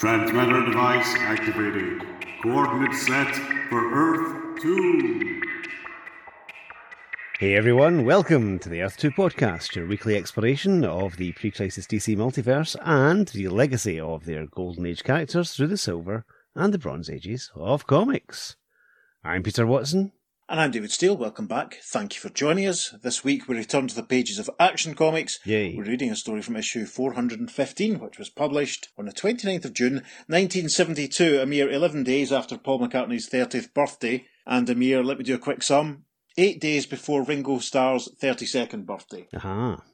Transmitter device activated. Coordinates set for Earth 2. Hey everyone, welcome to the Earth 2 podcast, your weekly exploration of the pre crisis DC multiverse and the legacy of their Golden Age characters through the Silver and the Bronze Ages of comics. I'm Peter Watson. And I'm David Steele. Welcome back. Thank you for joining us. This week we return to the pages of Action Comics. Yay. We're reading a story from issue 415, which was published on the 29th of June, 1972, a mere 11 days after Paul McCartney's 30th birthday, and a mere, let me do a quick sum, eight days before Ringo Starr's 32nd birthday. Aha.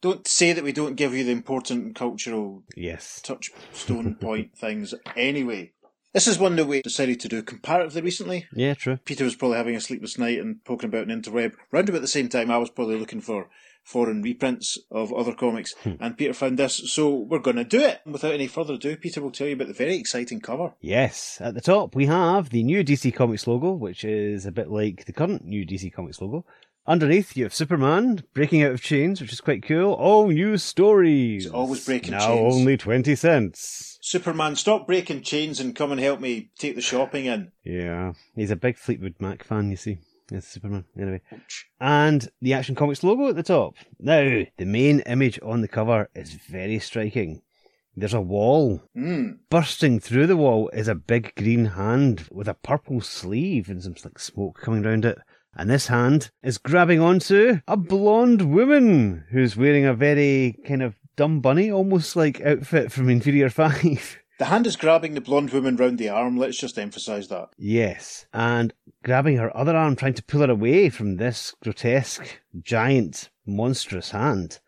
Don't say that we don't give you the important cultural Yes. touchstone point things anyway. This is one that we decided to do comparatively recently. Yeah, true. Peter was probably having a sleepless night and poking about an interweb. Round about the same time, I was probably looking for foreign reprints of other comics, hmm. and Peter found this, so we're going to do it. Without any further ado, Peter will tell you about the very exciting cover. Yes, at the top we have the new DC Comics logo, which is a bit like the current new DC Comics logo. Underneath, you have Superman breaking out of chains, which is quite cool. All new stories. He's always breaking now chains. only 20 cents. Superman, stop breaking chains and come and help me take the shopping in. Yeah, he's a big Fleetwood Mac fan, you see. It's Superman. Anyway. And the Action Comics logo at the top. Now, the main image on the cover is very striking. There's a wall. Hmm. Bursting through the wall is a big green hand with a purple sleeve and some like smoke coming round it. And this hand is grabbing onto a blonde woman who's wearing a very kind of dumb bunny, almost like outfit from Inferior 5. The hand is grabbing the blonde woman round the arm. Let's just emphasise that. Yes, and grabbing her other arm, trying to pull her away from this grotesque, giant, monstrous hand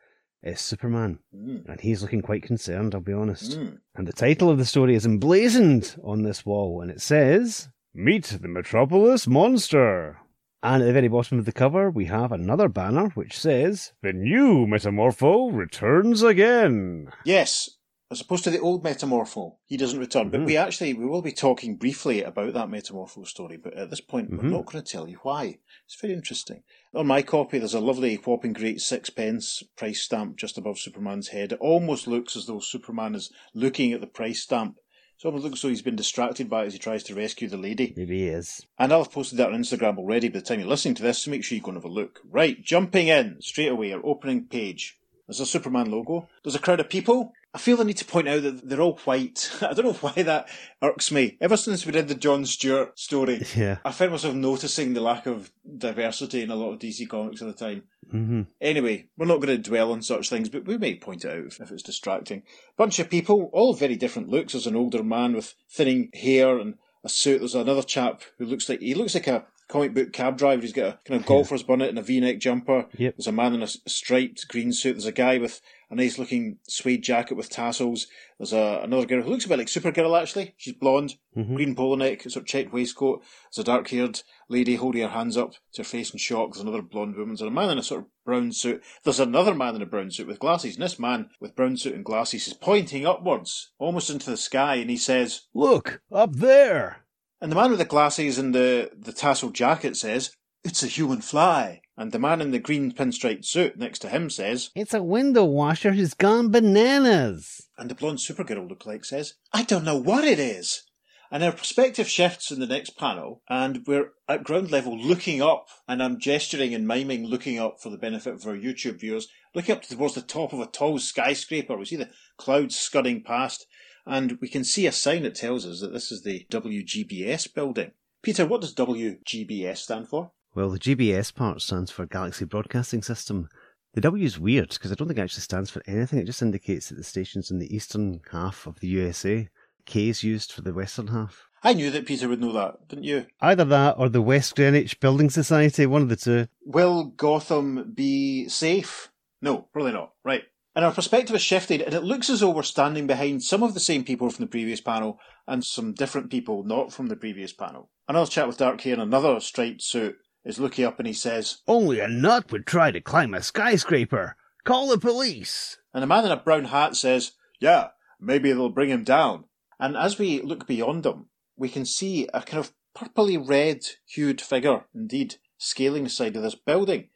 is Superman. Mm. And he's looking quite concerned, I'll be honest. Mm. And the title of the story is emblazoned on this wall, and it says, Meet the Metropolis Monster. And at the very bottom of the cover, we have another banner which says, The new Metamorpho returns again. Yes, as opposed to the old Metamorpho, he doesn't return. But Mhm. we actually we will be talking briefly about that Metamorpho story. But at this point, Mhm. we're not going to tell you why. It's very interesting. On my copy, there's a lovely whopping great sixpence price stamp just above Superman's head. It almost looks as though Superman is looking at the price stamp. It almost looks as though he's been distracted by it as he tries to rescue the lady. Maybe he is. And I'll have posted that on Instagram already by the time you're listening to this, so make sure you go and have a look. Right, jumping in straight away, our opening page. There's a Superman logo. There's a crowd of people. I feel I need to point out that they're all white. I don't know why that irks me. Ever since we did the John Stewart story, Yeah. I found myself noticing the lack of diversity in a lot of DC comics at the time. hmm Anyway, we're not going to dwell on such things, but we may point it out if, if it's distracting. Bunch of people, all very different looks. There's an older man with thinning hair and a suit. There's another chap who looks like he looks like a comic book cab driver. He's got a kind of golfer's bonnet and a V-neck jumper. Yep. There's a man in a striped green suit. There's a guy with a nice looking suede jacket with tassels. There's a, another girl who looks a bit like Supergirl actually. She's blonde, Mhm. green polo neck, sort of checked waistcoat. There's a dark haired lady holding her hands up to her face in shock. There's another blonde woman. There's a man in a sort of brown suit. There's another man in a brown suit with glasses. And this man with brown suit and glasses is pointing upwards, almost into the sky, and he says, Look, up there. And the man with the glasses and the, the tasseled jacket says, It's a human fly. And the man in the green pinstriped suit next to him says, It's a window washer who's gone bananas. and the blonde Supergirl lookalike says, I don't know what it is. And our perspective shifts in the next panel, and we're at ground level looking up, and I'm gesturing and miming looking up for the benefit of our YouTube viewers, looking up towards the top of a tall skyscraper. We see the clouds scudding past, and we can see a sign that tells us that this is the WGBS building. Peter, what does WGBS stand for? Well, the GBS part stands for Galaxy Broadcasting System. The W is weird because I don't think it actually stands for anything. It just indicates that the station's in the eastern half of the USA. K is used for the western half. I knew that Peter would know that, didn't you? Either that or the West Greenwich Building Society, one of the two. Will Gotham be safe? No, probably not. Right. And our perspective has shifted, and it looks as though we're standing behind some of the same people from the previous panel and some different people not from the previous panel. Another chat with dark hair and another striped suit is looking up and he says, Only a nut would try to climb a skyscraper. Call the police. and a man in a brown hat says, Yeah, maybe they'll bring him down. And as we look beyond them, we can see a kind of purpley red hued figure, indeed, scaling the side of this building.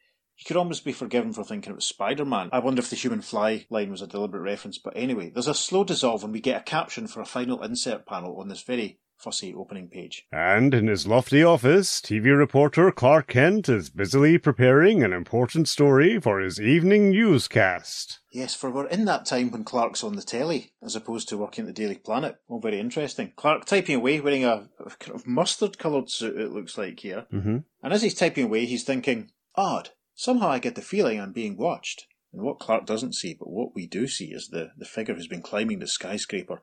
He could almost be forgiven for thinking it was Spider Man. I wonder if the human fly line was a deliberate reference, but anyway, there's a slow dissolve and we get a caption for a final insert panel on this very fussy opening page. And in his lofty office, TV reporter Clark Kent is busily preparing an important story for his evening newscast. Yes, for we're in that time when Clark's on the telly, as opposed to working at the Daily Planet. All very interesting. Clark typing away, wearing a, a kind of mustard coloured suit, it looks like here. Mm-hmm. And as he's typing away, he's thinking, odd, somehow I get the feeling I'm being watched. And what Clark doesn't see, but what we do see, is the, the figure who's been climbing the skyscraper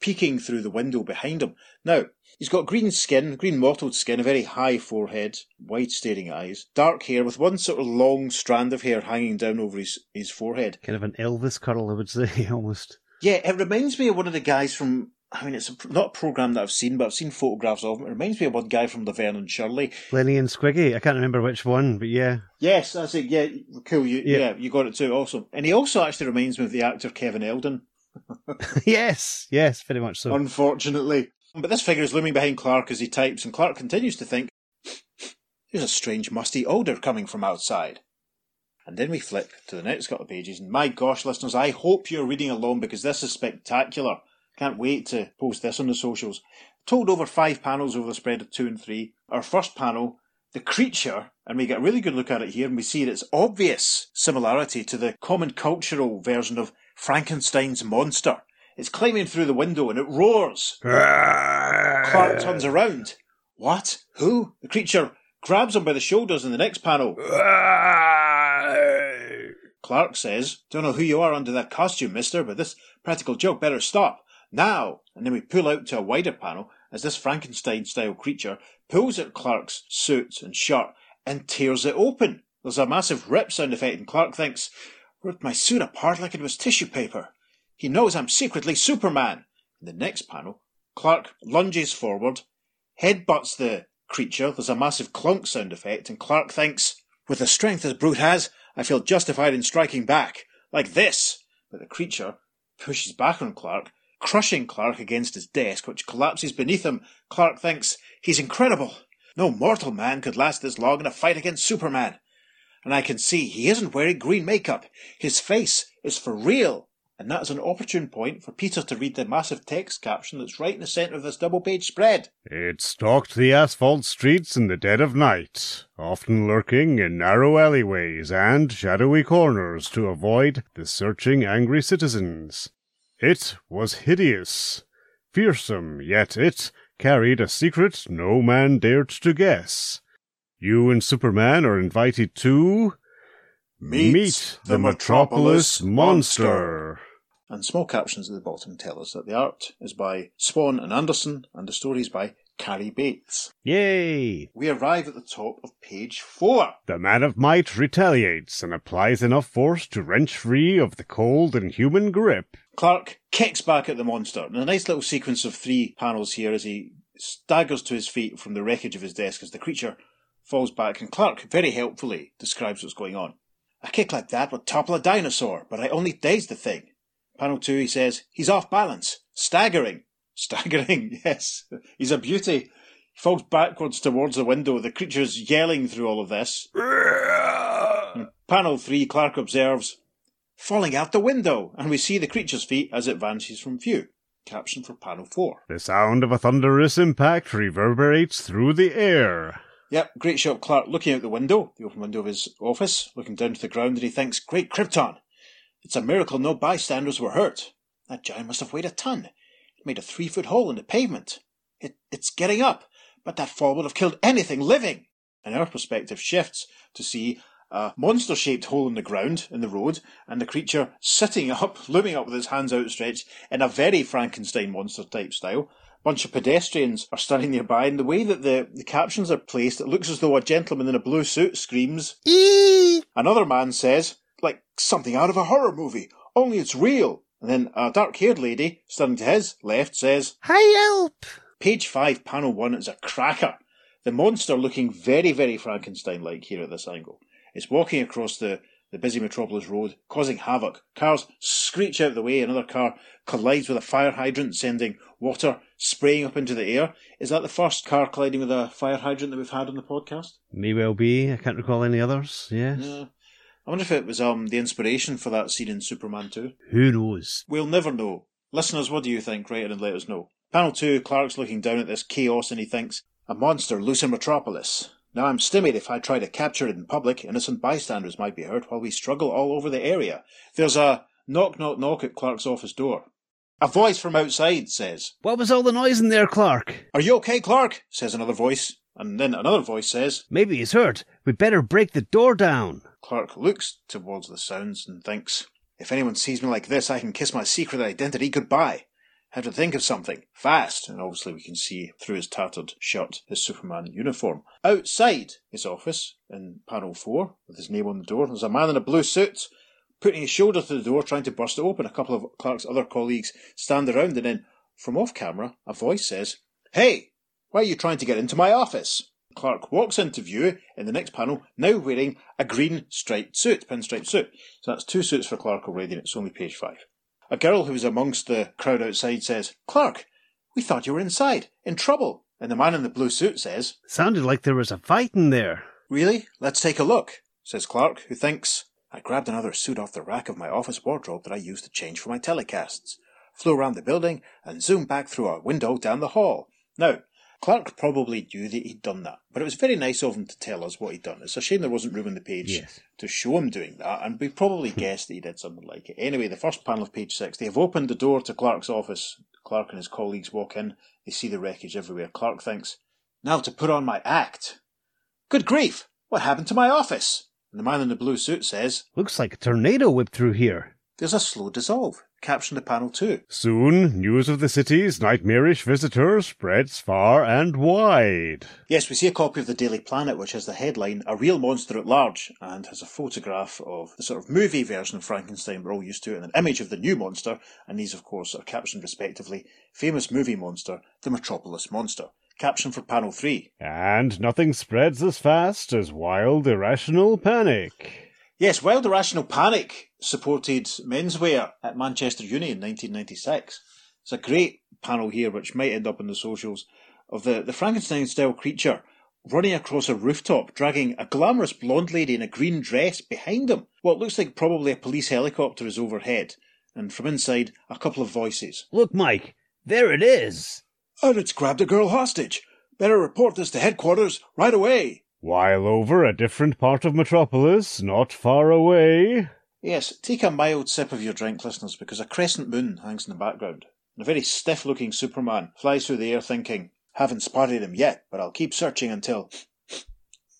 peeking through the window behind him. Now, he's got green skin, green mottled skin, a very high forehead, wide staring eyes, dark hair with one sort of long strand of hair hanging down over his, his forehead. Kind of an Elvis curl, I would say, almost. Yeah, it reminds me of one of the guys from. I mean, it's a, not a program that I've seen, but I've seen photographs of him. It reminds me of one guy from Laverne and Shirley. Lenny and Squiggy. I can't remember which one, but yeah. Yes, that's it. Yeah, cool. You, Yeah. yeah. you got it too. Awesome. And he also actually reminds me of the actor Kevin Eldon. yes, yes, very much so. unfortunately. But this figure is looming behind Clark as he types, and Clark continues to think, there's a strange musty odour coming from outside. And then we flip to the next couple of pages, and my gosh, listeners, I hope you're reading along because this is spectacular. Can't wait to post this on the socials. Told over five panels over the spread of two and three. Our first panel, the creature, and we get a really good look at it here, and we see its obvious similarity to the common cultural version of Frankenstein's monster. It's climbing through the window and it roars. Clark turns around. What? Who? The creature grabs him by the shoulders in the next panel. Clark says, Don't know who you are under that costume, mister, but this practical joke better stop. Now! And then we pull out to a wider panel as this Frankenstein style creature pulls at Clark's suit and shirt and tears it open. There's a massive rip sound effect, and Clark thinks, Ripped my suit apart like it was tissue paper. He knows I'm secretly Superman. In the next panel, Clark lunges forward, headbutts the creature. There's a massive clunk sound effect, and Clark thinks, With the strength this brute has, I feel justified in striking back. Like this. But the creature pushes back on Clark, crushing Clark against his desk, which collapses beneath him. Clark thinks, He's incredible. No mortal man could last this long in a fight against Superman. And I can see he isn't wearing green makeup. His face is for real. And that is an opportune point for Peter to read the massive text caption that's right in the centre of this double page spread. It stalked the asphalt streets in the dead of night, often lurking in narrow alleyways and shadowy corners to avoid the searching angry citizens. It was hideous, fearsome, yet it carried a secret no man dared to guess. You and Superman are invited to Meet the Metropolis Monster. And small captions at the bottom tell us that the art is by Swan and Anderson and the stories by Cary Bates. Yay! We arrive at the top of page four. The man of might retaliates and applies enough force to wrench free of the cold and human grip. Clark kicks back at the monster. And a nice little sequence of three panels here as he staggers to his feet from the wreckage of his desk as the creature falls back. And Clark very helpfully describes what's going on. A kick like that would topple a dinosaur, but I only dazed the thing. Panel two, he says, he's off balance, staggering. Staggering, yes. He's a beauty. He falls backwards towards the window. The creature's yelling through all of this. In hmm. panel three, Clark observes, falling out the window, and we see the creature's feet as it vanishes from view. Caption for panel four. The sound of a thunderous impact reverberates through the air. Yep, great shot of Clark looking out the window, the open window of his office, looking down to the ground, and he thinks, Great Krypton! It's a miracle no bystanders were hurt. That giant must have weighed a ton. Made a three foot hole in the pavement. It, it's getting up, but that fall would have killed anything living. And our perspective shifts to see a monster shaped hole in the ground, in the road, and the creature sitting up, looming up with his hands outstretched in a very Frankenstein monster type style. A bunch of pedestrians are standing nearby, and the way that the, the captions are placed, it looks as though a gentleman in a blue suit screams, Eee! Another man says, like something out of a horror movie, only it's real. And then a dark haired lady, standing to his left, says, Help! Page 5, panel 1 is a cracker. The monster looking very, very Frankenstein like here at this angle. It's walking across the, the busy metropolis road, causing havoc. Cars screech out of the way, another car collides with a fire hydrant, sending water spraying up into the air. Is that the first car colliding with a fire hydrant that we've had on the podcast? May well be. I can't recall any others. Yes. Yeah. I wonder if it was um the inspiration for that scene in Superman 2. Who knows? We'll never know. Listeners, what do you think? Write it and let us know. Panel 2, Clark's looking down at this chaos and he thinks, A monster loose in Metropolis. Now I'm stimmied if I try to capture it in public, innocent bystanders might be hurt while we struggle all over the area. There's a knock, knock, knock at Clark's office door. A voice from outside says, What was all the noise in there, Clark? Are you okay, Clark? says another voice. And then another voice says, Maybe he's hurt. We'd better break the door down. Clark looks towards the sounds and thinks, If anyone sees me like this, I can kiss my secret identity goodbye. Have to think of something fast, and obviously we can see through his tattered shirt his Superman uniform. Outside his office, in panel four, with his name on the door, there's a man in a blue suit putting his shoulder to the door, trying to burst it open. A couple of Clark's other colleagues stand around, and then, from off camera, a voice says, Hey, why are you trying to get into my office? Clark walks into view in the next panel, now wearing a green striped suit, pinstripe suit. So that's two suits for Clark already, and it's only page five. A girl who was amongst the crowd outside says, Clark, we thought you were inside, in trouble. And the man in the blue suit says, Sounded like there was a fight in there. Really? Let's take a look, says Clark, who thinks, I grabbed another suit off the rack of my office wardrobe that I used to change for my telecasts, flew around the building, and zoomed back through a window down the hall. Now, Clark probably knew that he'd done that, but it was very nice of him to tell us what he'd done. It's a shame there wasn't room on the page Yes. to show him doing that, and we probably guessed that he did something like it. Anyway, the first panel of page six, they have opened the door to Clark's office. Clark and his colleagues walk in. They see the wreckage everywhere. Clark thinks, now to put on my act. Good grief! What happened to my office? And the man in the blue suit says, Looks like a tornado whipped through here. There's a slow dissolve. Caption the panel too. Soon, news of the city's nightmarish visitor spreads far and wide. Yes, we see a copy of the Daily Planet, which has the headline "A Real Monster at Large" and has a photograph of the sort of movie version of Frankenstein we're all used to, and an image of the new monster. And these, of course, are captioned respectively: "Famous movie monster, the Metropolis Monster." Caption for panel three. And nothing spreads as fast as wild, irrational panic. Yes, while the Rational Panic supported menswear at Manchester Uni in 1996. It's a great panel here, which might end up in the socials, of the, the Frankenstein style creature running across a rooftop, dragging a glamorous blonde lady in a green dress behind him. What looks like probably a police helicopter is overhead, and from inside, a couple of voices. Look, Mike, there it is. And it's grabbed a girl hostage. Better report this to headquarters right away. While over a different part of Metropolis, not far away. Yes, take a mild sip of your drink, listeners, because a crescent moon hangs in the background. And a very stiff looking Superman flies through the air thinking, haven't spotted him yet, but I'll keep searching until.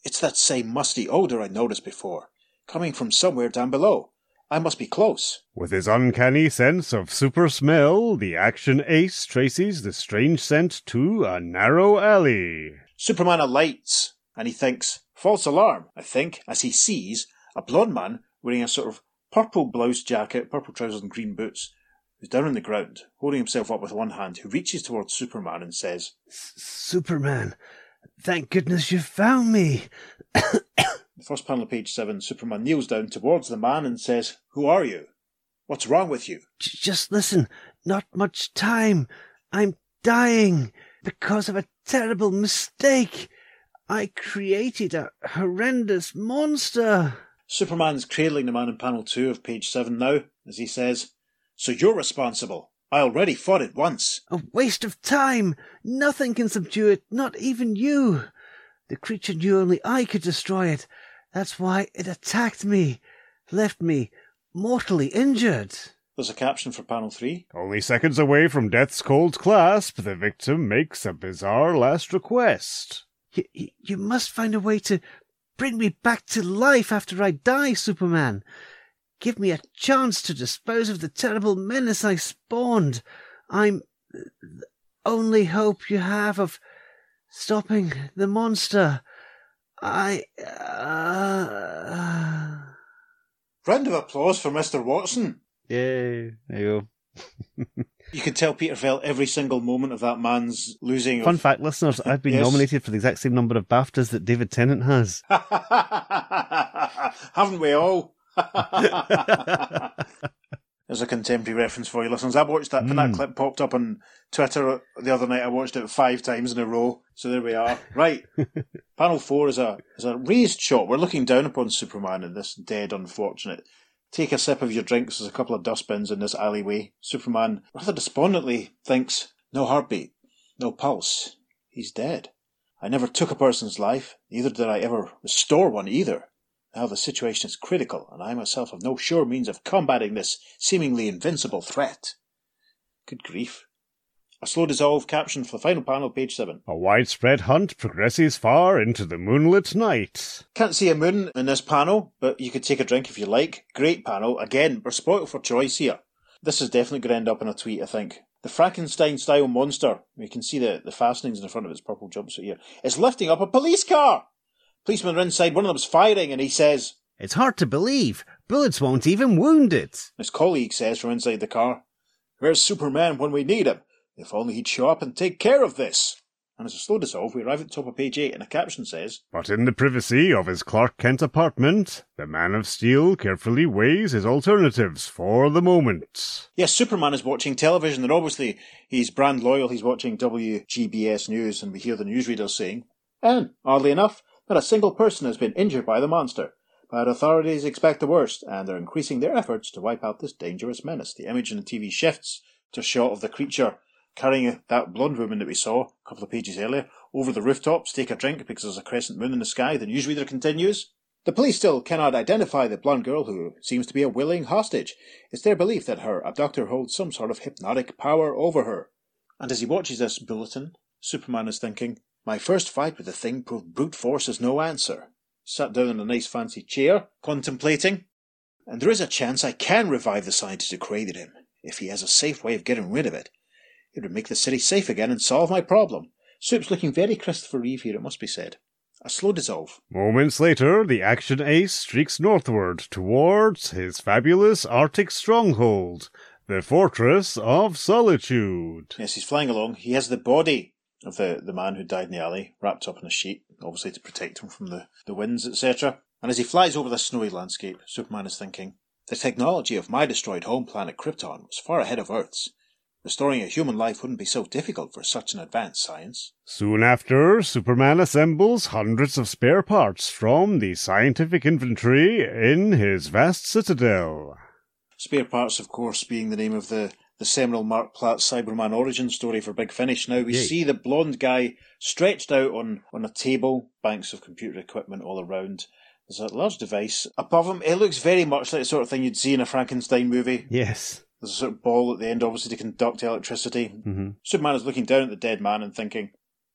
It's that same musty odour I noticed before, coming from somewhere down below. I must be close. With his uncanny sense of super smell, the action ace traces the strange scent to a narrow alley. Superman alights, and he thinks, false alarm, I think, as he sees a blonde man wearing a sort of purple blouse jacket, purple trousers, and green boots, who's down on the ground, holding himself up with one hand, who reaches towards Superman and says, Superman, thank goodness you found me. The first panel of page seven, Superman kneels down towards the man and says, Who are you? What's wrong with you? J- just listen, not much time. I'm dying because of a terrible mistake. I created a horrendous monster. Superman's cradling the man in panel two of page seven now, as he says, So you're responsible. I already fought it once. A waste of time. Nothing can subdue it, not even you. The creature knew only I could destroy it. That's why it attacked me, left me mortally injured. There's a caption for panel three. Only seconds away from death's cold clasp, the victim makes a bizarre last request. You, you, you must find a way to bring me back to life after I die, Superman. Give me a chance to dispose of the terrible menace I spawned. I'm the only hope you have of stopping the monster. I. Uh... Round of applause for Mr. Watson. Yay. There you You could tell Peter felt every single moment of that man's losing. Fun of... fact, listeners, I've been Yes. nominated for the exact same number of BAFTAs that David Tennant has. Haven't we all? There's a contemporary reference for you listeners. I watched that when that hmm. clip popped up on Twitter the other night. I watched it five times in a row. So there we are. Right. Panel four is a is a raised shot. We're looking down upon Superman in this dead unfortunate. Take a sip of your drinks. There's a couple of dustbins in this alleyway. Superman rather despondently thinks, No heartbeat, no pulse. He's dead. I never took a person's life, neither did I ever restore one either. Now the situation is critical, and I myself have no sure means of combating this seemingly invincible threat. Good grief. A slow dissolve caption for the final panel, page 7. A widespread hunt progresses far into the moonlit night. Can't see a moon in this panel, but you could take a drink if you like. Great panel. Again, we're spoiled for choice here. This is definitely going to end up in a tweet, I think. The Frankenstein style monster, we can see the, the fastenings in the front of its purple jumpsuit here, is lifting up a police car. Policemen are inside, one of them's firing, and he says, It's hard to believe. Bullets won't even wound it. His colleague says from inside the car, Where's Superman when we need him? If only he'd show up and take care of this. And as a slow dissolve, we arrive at the top of page 8, and a caption says, But in the privacy of his Clark Kent apartment, the Man of Steel carefully weighs his alternatives for the moment. Yes, Superman is watching television, and obviously he's brand loyal. He's watching WGBS News, and we hear the newsreader saying, And, oddly enough, not a single person has been injured by the monster. But authorities expect the worst, and are increasing their efforts to wipe out this dangerous menace. The image in the TV shifts to a shot of the creature carrying that blonde woman that we saw a couple of pages earlier over the rooftops, take a drink because there's a crescent moon in the sky. The newsreader continues. The police still cannot identify the blonde girl who seems to be a willing hostage. It's their belief that her abductor holds some sort of hypnotic power over her. And as he watches this bulletin, Superman is thinking, My first fight with the thing proved brute force is no answer. Sat down in a nice fancy chair, contemplating. And there is a chance I can revive the scientist who created him, if he has a safe way of getting rid of it. It would make the city safe again and solve my problem. Soup's looking very Christopher Reeve here, it must be said. A slow dissolve. Moments later, the action ace streaks northward towards his fabulous Arctic stronghold, the Fortress of Solitude. Yes, he's flying along. He has the body of the, the man who died in the alley wrapped up in a sheet, obviously to protect him from the, the winds, etc. And as he flies over the snowy landscape, Superman is thinking, The technology of my destroyed home planet Krypton was far ahead of Earth's. Restoring a human life wouldn't be so difficult for such an advanced science. Soon after, Superman assembles hundreds of spare parts from the scientific inventory in his vast citadel. Spare parts, of course, being the name of the, the seminal Marc Platt Cyberman origin story for Big Finish. Now we Yay. see the blonde guy stretched out on, on a table, banks of computer equipment all around. There's a large device above him. It looks very much like the sort of thing you'd see in a Frankenstein movie. Yes. There's a sort of ball at the end, obviously, to conduct electricity. hmm Superman is looking down at the dead man and thinking,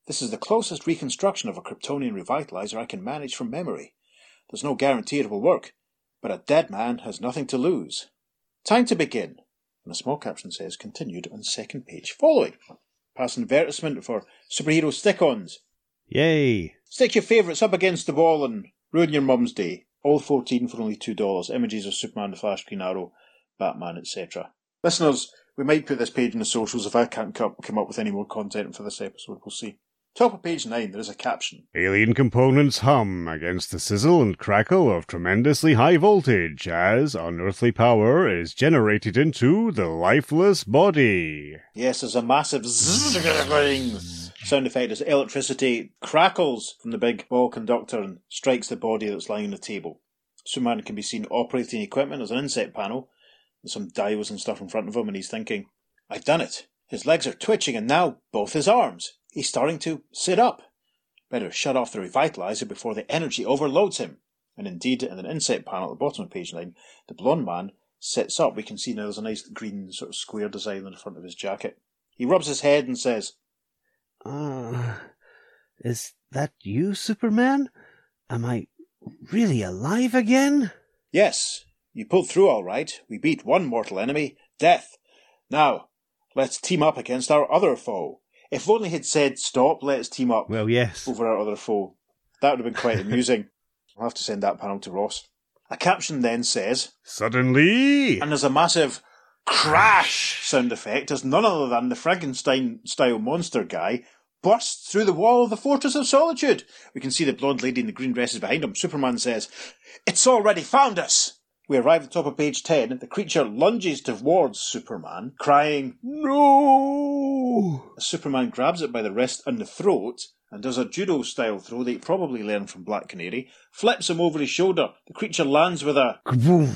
This is the closest reconstruction of a Kryptonian revitalizer I can manage from memory. There's no guarantee it will work, but a dead man has nothing to lose. Time to begin. And a small caption says, Continued on second page following. Pass an advertisement for superhero stick ons. Yay. Stick your favourites up against the wall and ruin your mum's day. All 14 for only $2. Images of Superman, the Flash, Green Arrow, Batman, etc. Listeners, we might put this page in the socials if I can't come up with any more content for this episode. We'll see. Top of page 9, there is a caption. Alien components hum against the sizzle and crackle of tremendously high voltage as unearthly power is generated into the lifeless body. Yes, there's a massive zzzing sound effect as electricity crackles from the big ball conductor and strikes the body that's lying on the table. Superman can be seen operating equipment. There's an inset panel some dials and stuff in front of him, and he's thinking, I've done it. His legs are twitching, and now both his arms. He's starting to sit up. Better shut off the revitalizer before the energy overloads him. And indeed, in an inset panel at the bottom of page 9, the blonde man sits up. We can see now there's a nice green sort of square design on the front of his jacket. He rubs his head and says, Uh, is that you, Superman? Am I really alive again? Yes, you pulled through all right. We beat one mortal enemy, death. Now, let's team up against our other foe. If only he'd said, stop, let's team up Well, yes. over our other foe. That would have been quite amusing. I'll have to send that panel to Ross. A caption then says, Suddenly, and there's a massive crash sound effect as none other than the Frankenstein style monster guy bursts through the wall of the Fortress of Solitude. We can see the blonde lady in the green dress is behind him. Superman says, It's already found us! We arrive at the top of page 10. The creature lunges towards Superman, crying, No! Superman grabs it by the wrist and the throat and does a judo style throw that he probably learned from Black Canary, flips him over his shoulder. The creature lands with a Kaboom!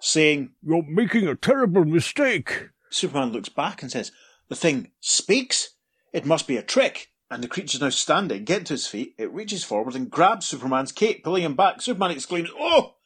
saying, You're making a terrible mistake. Superman looks back and says, The thing speaks? It must be a trick. And the creature's now standing, getting to his feet. It reaches forward and grabs Superman's cape, pulling him back. Superman exclaims, Oh!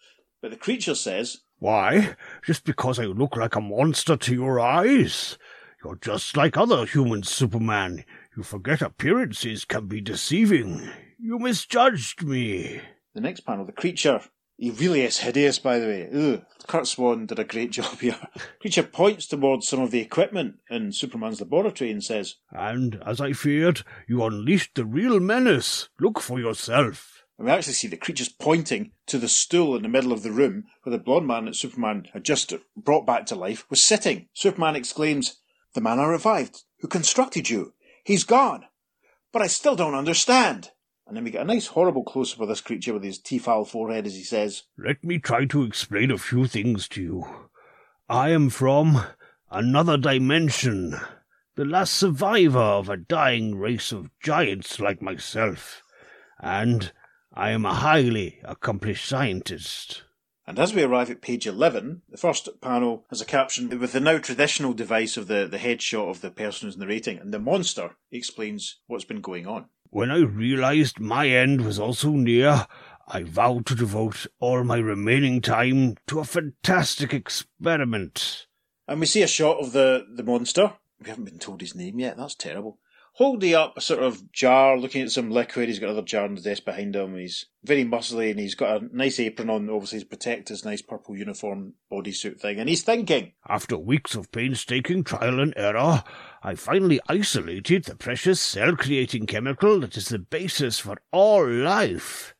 But the creature says, Why? Just because I look like a monster to your eyes? You're just like other humans, Superman. You forget appearances can be deceiving. You misjudged me. The next panel, the creature. He really is hideous, by the way. Ugh. Curt Swan did a great job here. creature points towards some of the equipment in Superman's laboratory and says, And, as I feared, you unleashed the real menace. Look for yourself. And we actually see the creatures pointing to the stool in the middle of the room where the blonde man that Superman had just brought back to life was sitting. Superman exclaims, The man I revived, who constructed you, he's gone. But I still don't understand. And then we get a nice horrible close up of this creature with his T-file forehead as he says, Let me try to explain a few things to you. I am from another dimension, the last survivor of a dying race of giants like myself, and I am a highly accomplished scientist. And as we arrive at page 11, the first panel has a caption with the now traditional device of the, the headshot of the person who's narrating, and the monster explains what's been going on. When I realized my end was also near, I vowed to devote all my remaining time to a fantastic experiment. And we see a shot of the, the monster. We haven't been told his name yet, that's terrible. Holding up a sort of jar, looking at some liquid. He's got another jar on the desk behind him. He's very muscly and he's got a nice apron on, obviously, to protect his nice purple uniform bodysuit thing. And he's thinking, After weeks of painstaking trial and error, I finally isolated the precious cell creating chemical that is the basis for all life.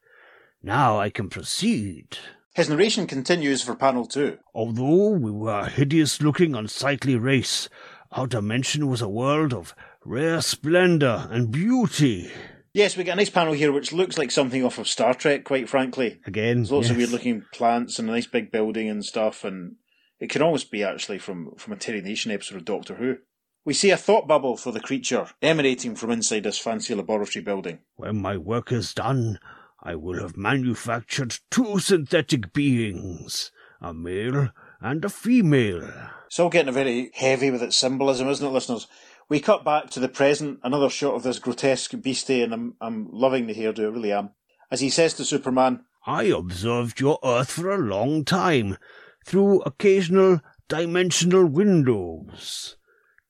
Now I can proceed. His narration continues for panel two. Although we were a hideous looking, unsightly race, our dimension was a world of rare splendor and beauty. Yes, we get a nice panel here which looks like something off of Star Trek, quite frankly. Again, There's lots of weird looking plants and a nice big building and stuff, and it can almost be actually from, from a Terry Nation episode of Doctor Who. We see a thought bubble for the creature emanating from inside this fancy laboratory building. When my work is done, I will have manufactured two synthetic beings, a male and a female. It's all getting very heavy with its symbolism, isn't it, listeners? We cut back to the present, another shot of this grotesque beastie, and I'm, I'm loving the hairdo, I really am. As he says to Superman, I observed your Earth for a long time, through occasional dimensional windows,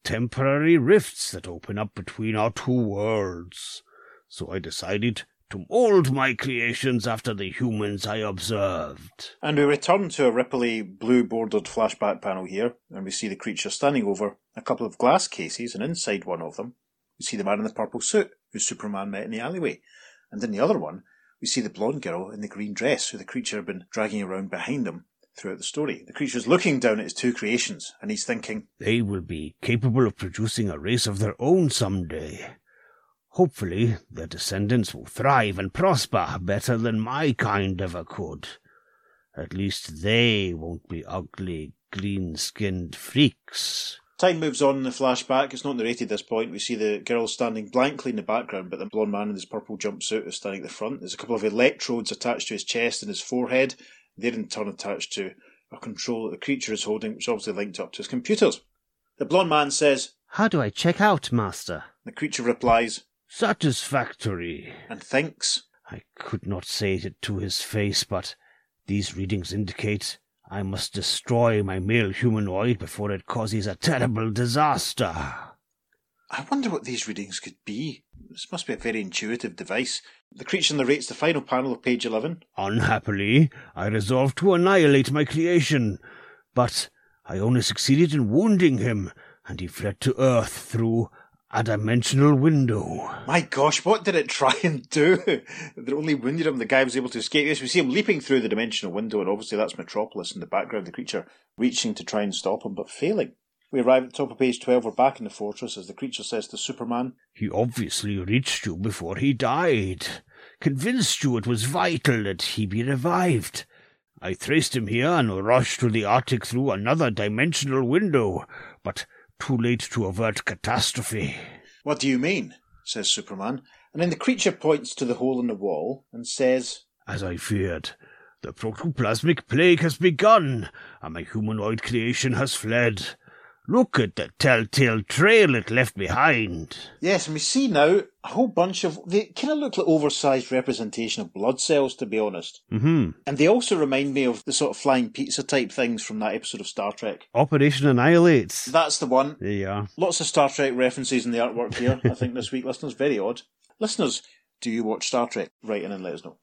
temporary rifts that open up between our two worlds. So I decided to mold my creations after the humans I observed. And we return to a ripply blue bordered flashback panel here, and we see the creature standing over a couple of glass cases, and inside one of them, we see the man in the purple suit who Superman met in the alleyway. And in the other one, we see the blonde girl in the green dress who the creature had been dragging around behind him throughout the story. The creature is looking down at his two creations, and he's thinking, They will be capable of producing a race of their own someday. Hopefully, their descendants will thrive and prosper better than my kind ever could. At least they won't be ugly, green skinned freaks. Time moves on in the flashback. It's not narrated at this point. We see the girl standing blankly in the background, but the blonde man in his purple jumpsuit is standing at the front. There's a couple of electrodes attached to his chest and his forehead. They're in turn attached to a control that the creature is holding, which is obviously linked up to his computers. The blonde man says, How do I check out, Master? the creature replies, Satisfactory. and thinks. I could not say it to his face, but these readings indicate I must destroy my male humanoid before it causes a terrible disaster. I wonder what these readings could be. This must be a very intuitive device. The creature narrates the final panel of page 11. Unhappily, I resolved to annihilate my creation, but I only succeeded in wounding him, and he fled to Earth through a dimensional window. My gosh, what did it try and do? That only wounded him. The guy was able to escape. Yes, we see him leaping through the dimensional window, and obviously that's Metropolis in the background. The creature reaching to try and stop him, but failing. We arrive at the top of page 12. We're back in the fortress as the creature says to Superman, He obviously reached you before he died, convinced you it was vital that he be revived. I traced him here and rushed to the Arctic through another dimensional window, but too late to avert catastrophe. What do you mean? says Superman. And then the creature points to the hole in the wall and says, As I feared, the protoplasmic plague has begun, and my humanoid creation has fled. Look at the telltale trail it left behind. Yes, and we see now a whole bunch of. They kind of look like oversized representation of blood cells, to be honest. Mm-hmm. And they also remind me of the sort of flying pizza type things from that episode of Star Trek. Operation Annihilate. That's the one. There you are. Lots of Star Trek references in the artwork here, I think, this week, listeners. Very odd. Listeners, do you watch Star Trek? Write in and let us know.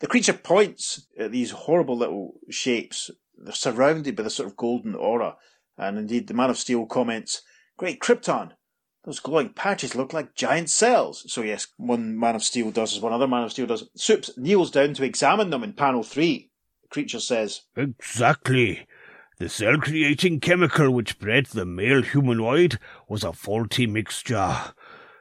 The creature points at these horrible little shapes. They're surrounded by this sort of golden aura. And indeed, the Man of Steel comments, Great Krypton! Those glowing patches look like giant cells. So yes, one Man of Steel does as one other Man of Steel does. Soups kneels down to examine them in panel three. The creature says, Exactly. The cell creating chemical which bred the male humanoid was a faulty mixture.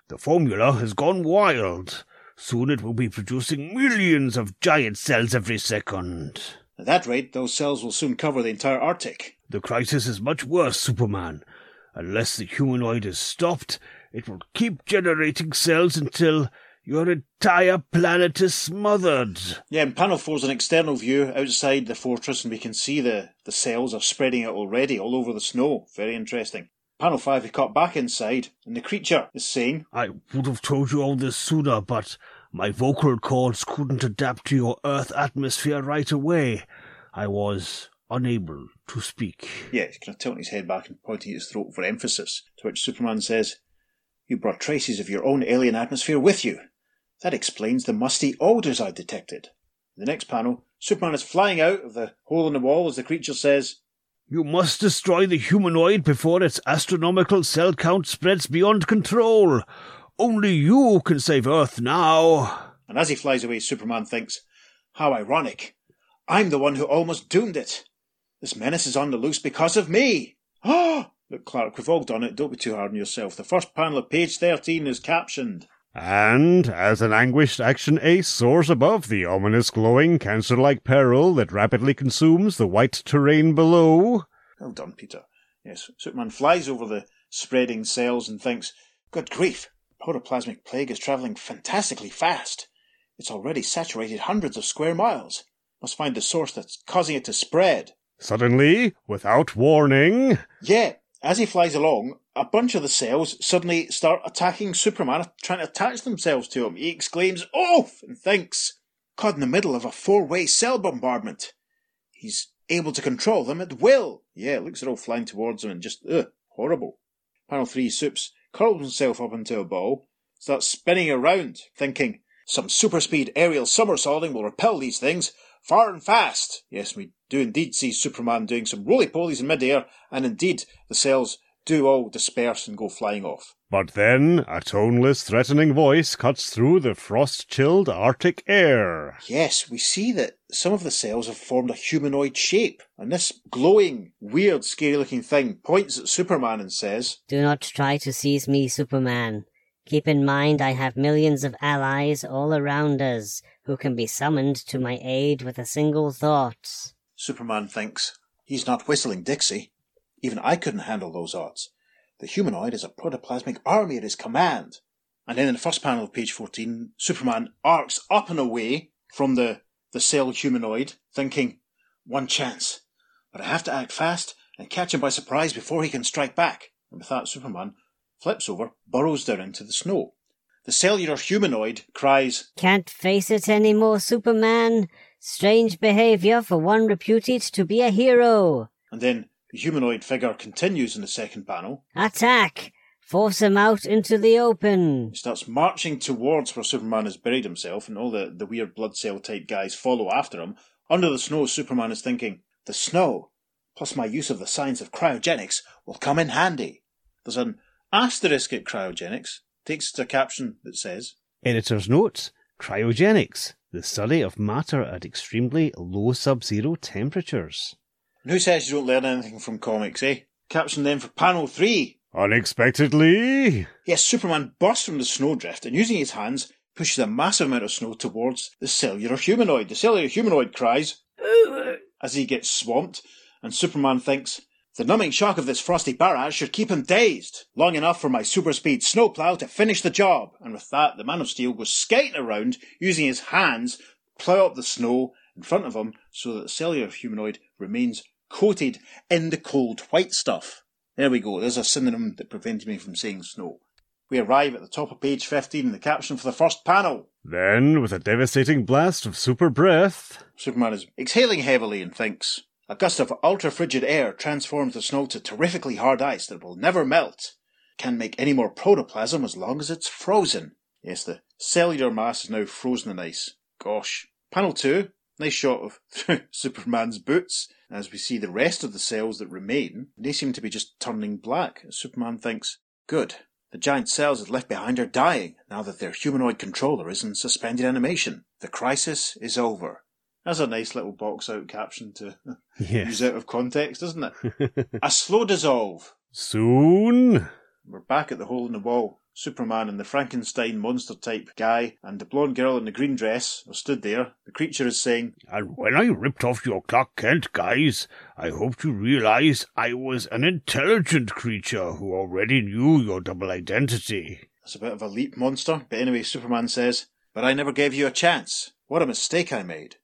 The formula has gone wild. Soon it will be producing millions of giant cells every second. At that rate, those cells will soon cover the entire Arctic. The crisis is much worse, Superman. Unless the humanoid is stopped, it will keep generating cells until your entire planet is smothered. Yeah, and panel four is an external view outside the fortress, and we can see the, the cells are spreading out already all over the snow. Very interesting. Panel five, we cut back inside, and the creature is saying, I would have told you all this sooner, but my vocal cords couldn't adapt to your Earth atmosphere right away. I was unable to speak. Yeah, he's kind of tilting his head back and pointing at his throat for emphasis, to which Superman says, You brought traces of your own alien atmosphere with you. That explains the musty odours I detected. In the next panel, Superman is flying out of the hole in the wall as the creature says, You must destroy the humanoid before its astronomical cell count spreads beyond control. Only you can save Earth now. And as he flies away, Superman thinks, How ironic. I'm the one who almost doomed it. This menace is on the loose because of me. Ah! Look, Clark, we've all done it. Don't be too hard on yourself. The first panel of page 13 is captioned. And as an anguished action ace soars above the ominous glowing cancer-like peril that rapidly consumes the white terrain below. Well done, Peter. Yes, Superman flies over the spreading cells and thinks, Good grief, the protoplasmic plague is travelling fantastically fast. It's already saturated hundreds of square miles. Must find the source that's causing it to spread. Suddenly, without warning, Yeah, as he flies along, a bunch of the cells suddenly start attacking Superman, trying to attach themselves to him. He exclaims, Off! and thinks, Caught in the middle of a four way cell bombardment. He's able to control them at will. Yeah, looks they're all flying towards him and just, ugh, horrible. Panel 3 Soups curls himself up into a ball, starts spinning around, thinking, Some super speed aerial somersaulting will repel these things far and fast. Yes, we do indeed see Superman doing some roly polies in midair, and indeed the cells do all disperse and go flying off. but then a toneless, threatening voice cuts through the frost-chilled Arctic air. Yes, we see that some of the cells have formed a humanoid shape, and this glowing, weird, scary looking thing points at Superman and says, Do not try to seize me, Superman. Keep in mind I have millions of allies all around us who can be summoned to my aid with a single thought. Superman thinks, he's not whistling Dixie. Even I couldn't handle those odds. The humanoid has a protoplasmic army at his command. And then in the first panel of page 14, Superman arcs up and away from the, the cell humanoid, thinking, one chance. But I have to act fast and catch him by surprise before he can strike back. And with that, Superman flips over, burrows down into the snow. The cellular humanoid cries, Can't face it any more, Superman. Strange behavior for one reputed to be a hero. and then the humanoid figure continues in the second panel. Attack! Force him out into the open. He starts marching towards where Superman has buried himself, and all the, the weird blood cell type guys follow after him. Under the snow, Superman is thinking, The snow, plus my use of the science of cryogenics, will come in handy. There's an asterisk at cryogenics. Takes to a caption that says, Editor's notes, cryogenics, the study of matter at extremely low sub-zero temperatures. and Who says you don't learn anything from comics, eh? Caption then for panel 3. Unexpectedly, Yes, Superman bursts from the snowdrift and using his hands pushes a massive amount of snow towards the cellular humanoid. The cellular humanoid cries, as he gets swamped, and Superman thinks, the numbing shock of this frosty barrage should keep him dazed, long enough for my super speed snowplow to finish the job. And with that, the Man of Steel goes skating around, using his hands, to plough up the snow in front of him so that the cellular humanoid remains coated in the cold white stuff. There we go, there's a synonym that prevented me from saying snow. We arrive at the top of page 15 in the caption for the first panel. Then, with a devastating blast of super breath, Superman is exhaling heavily and thinks, a gust of ultra frigid air transforms the snow to terrifically hard ice that will never melt. Can't make any more protoplasm as long as it's frozen. Yes, the cellular mass is now frozen in ice. Gosh. Panel 2, nice shot of Superman's boots. As we see the rest of the cells that remain, they seem to be just turning black. Superman thinks, good. The giant cells it left behind are dying now that their humanoid controller is in suspended animation. The crisis is over. That's a nice little box out caption to yes. use out of context, isn't it? a slow dissolve. Soon. We're back at the hole in the wall. Superman and the Frankenstein monster type guy and the blonde girl in the green dress are stood there. The creature is saying, And when I ripped off your Clark Kent guys, I hoped you realize I was an intelligent creature who already knew your double identity. That's a bit of a leap monster. But anyway, Superman says, But I never gave you a chance. What a mistake I made.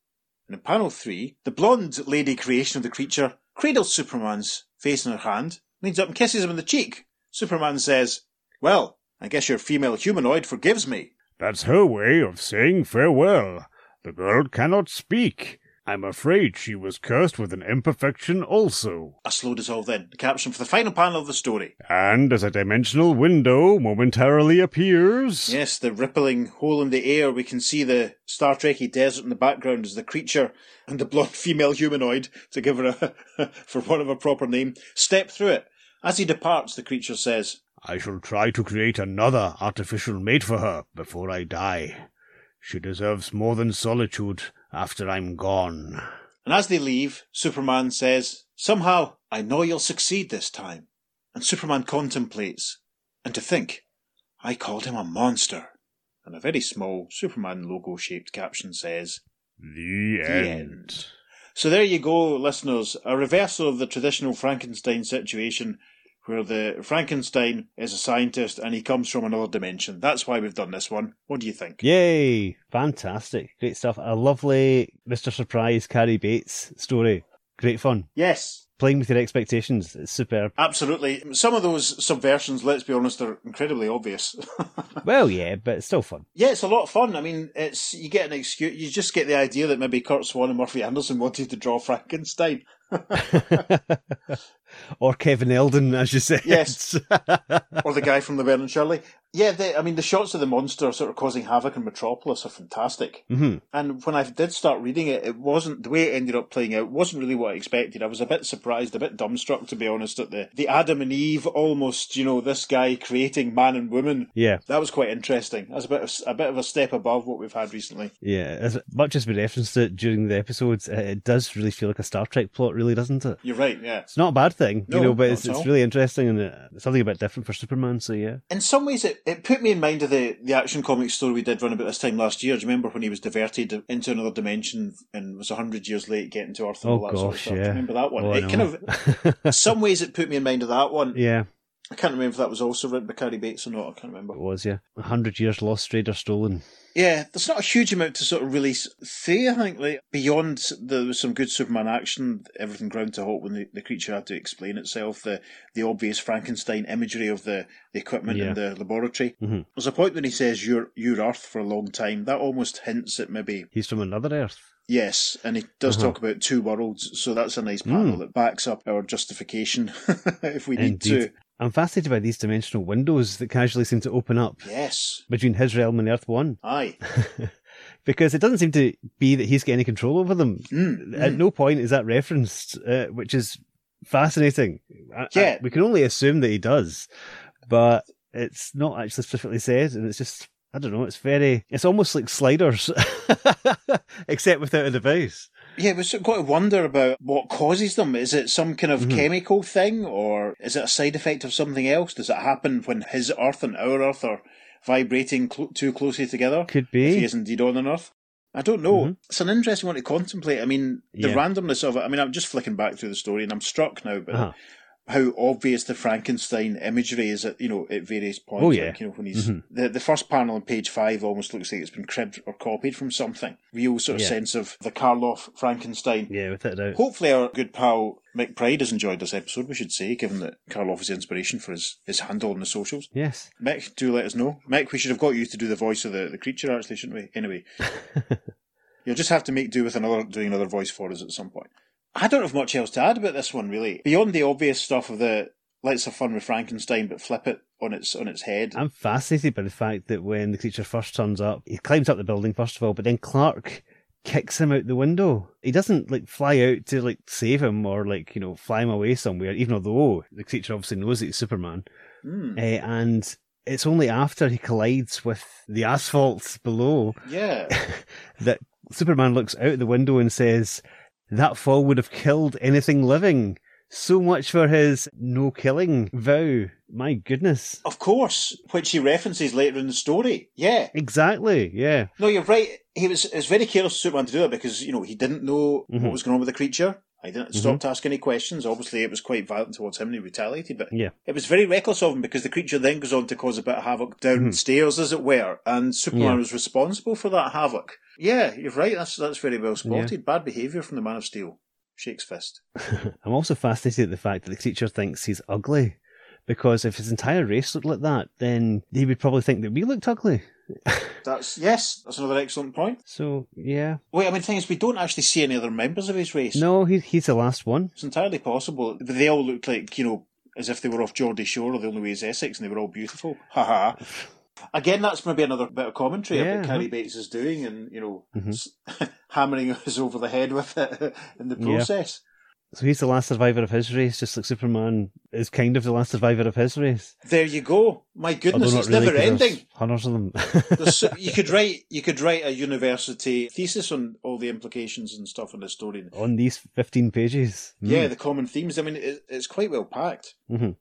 And in panel three, the blonde lady creation of the creature cradles Superman's face in her hand, leans up and kisses him on the cheek. Superman says, Well, I guess your female humanoid forgives me. That's her way of saying farewell. The girl cannot speak. I'm afraid she was cursed with an imperfection also. A slow dissolve then. The caption for the final panel of the story. And as a dimensional window momentarily appears. Yes, the rippling hole in the air. We can see the Star Trekky desert in the background as the creature and the blonde female humanoid, to give her a, for want of a proper name, step through it. As he departs, the creature says, I shall try to create another artificial mate for her before I die. She deserves more than solitude after I'm gone. And as they leave, Superman says, Somehow, I know you'll succeed this time. And Superman contemplates. And to think, I called him a monster. And a very small Superman logo shaped caption says, The, The end. end. So there you go, listeners. A reversal of the traditional Frankenstein situation where the Frankenstein is a scientist and he comes from another dimension. That's why we've done this one. What do you think? Yay! Fantastic. Great stuff. A lovely Mr. Surprise Cary Bates story. Great fun. Yes, Playing with your expectations. It's superb. absolutely. Some of those subversions, let's be honest, are incredibly obvious. Well, yeah, but it's still fun. yeah, it's a lot of fun. I mean, it's you get an excuse. You just get the idea that maybe Curt Swan and Murphy Anderson wanted to draw Frankenstein. or Kevin Eldon, as you said. Yes. or the guy from the Bern and Shirley. Yeah, they, I mean, the shots of the monster sort of causing havoc in Metropolis are fantastic. hmm And when I did start reading it, it wasn't the way it ended up playing out. wasn't really what I expected. I was a bit surprised, a bit dumbstruck, to be honest, at the the Adam and Eve almost. You know, this guy creating man and woman. Yeah, That was quite interesting. That's a bit of a bit of a step above what we've had recently. yeah. As much as we referenced it during the episodes, it does really feel like a Star Trek plot, really, doesn't it? You're right. Yeah. It's not a bad thing, No, you know, but it's, it's really interesting and uh, something a bit different for Superman, so yeah. In some ways, it, it put me in mind of the, the action comic story we did run about this time last year. Do you remember when he was diverted into another dimension and was 100 years late getting to Earth and Oh, all that sort of gosh, stuff? Do you yeah. remember that one? Oh, it kind of, in some ways, it put me in mind of that one. yeah, I can't remember if that was also written by Cary Bates or not. I can't remember. it was, yeah. A hundred years lost, strayed or stolen. Yeah, there's not a huge amount to sort of really s- say, I think. Like, beyond there was some good Superman action, everything ground to halt when the, the creature had to explain itself, the the obvious Frankenstein imagery of the, the equipment in the laboratory. Mhm. There's a point when he says, you're, you're Earth for a long time. That almost hints at maybe, He's from another Earth. yes, and he does Uh-huh. talk about two worlds, so that's a nice panel Mm. that backs up our justification if we need Indeed. to. I'm fascinated by these dimensional windows that casually seem to open up Yes. between his realm and Earth One. Aye. because it doesn't seem to be that he's got any control over them. Mm, At mm. no point is that referenced, uh, which is fascinating. I- I- Yeah. we can only assume that he does, but it's not actually specifically said, and it's just I don't know. It's very. It's almost like sliders, except without a device. Yeah, we sort of got to wonder about what causes them. Is it some kind of Mhm. chemical thing, or is it a side effect of something else? Does it happen when his Earth and our Earth are vibrating cl- too closely together? Could If he be. is indeed on an Earth. I don't know. Mhm. It's an interesting one to contemplate. I mean, the Yeah. randomness of it. I mean, I'm just flicking back through the story, and I'm struck now by Uh-huh. How obvious the Frankenstein imagery is at you know at various points. Oh, yeah. Like, you know when he's Mhm. the the first panel on page five almost looks like it's been cribbed or copied from something. Real sort of Yeah. sense of the Karloff Frankenstein. Yeah, without a doubt. Hopefully, our good pal Mick Pride has enjoyed this episode. We should say, given that Karloff is the inspiration for his his handle on the socials. Yes. Mick, do let us know. Mick, we should have got you to do the voice of the, the creature, actually, shouldn't we? Anyway, you'll just have to make do with another doing another voice for us at some point. I don't have much else to add about this one, really. Beyond the obvious stuff of the let's have fun with Frankenstein, but flip it on its on its head. I'm fascinated by the fact that when the creature first turns up, he climbs up the building first of all, but then Clark kicks him out the window. He doesn't like fly out to like save him or like you know fly him away somewhere, even though the creature obviously knows he's Superman. Hmm. Uh, and it's only after he collides with the asphalt below Yeah, that Superman looks out the window and says, "That fall would have killed anything living." So much for his no killing vow. My goodness. of course, which he references later in the story. Yeah. Exactly. Yeah. No, you're right. He was it was very careless of Superman to do it because you know he didn't know Mhm. what was going on with the creature. I didn't stop to ask any questions. Obviously, it was quite violent towards him and he retaliated. But Yeah. it was very reckless of him because the creature then goes on to cause a bit of havoc downstairs, as it were, and Superman Mm-hmm. Yeah. was responsible for that havoc. Yeah, you're right. That's that's very well spotted. Bad behaviour from the Man of Steel. Shakes fist. I'm also fascinated at the fact that the creature thinks he's ugly. Because if his entire race looked like that, then he would probably think that we looked ugly. That's yes. That's another excellent point. So, yeah. Wait, I mean, the thing is, we don't actually see any other members of his race. No, he, he's the last one. It's entirely possible. But they all looked like, you know, as if they were off Geordie Shore or the only way is Essex and they were all beautiful. Ha ha. Again, that's maybe another bit of commentary Yeah, about Cary? Bates is doing and, you know, Mhm. s- hammering us over the head with it in the Yeah. So he's the last survivor of his race, just like Superman is kind of the last survivor of his race. There you go. My goodness, it's really, never ending. Hundreds of them. So- you could write you could write a university thesis on all the implications and stuff in the story. On these 15 pages. Mm. Yeah, the common themes. I mean, it, it's quite well packed. hmm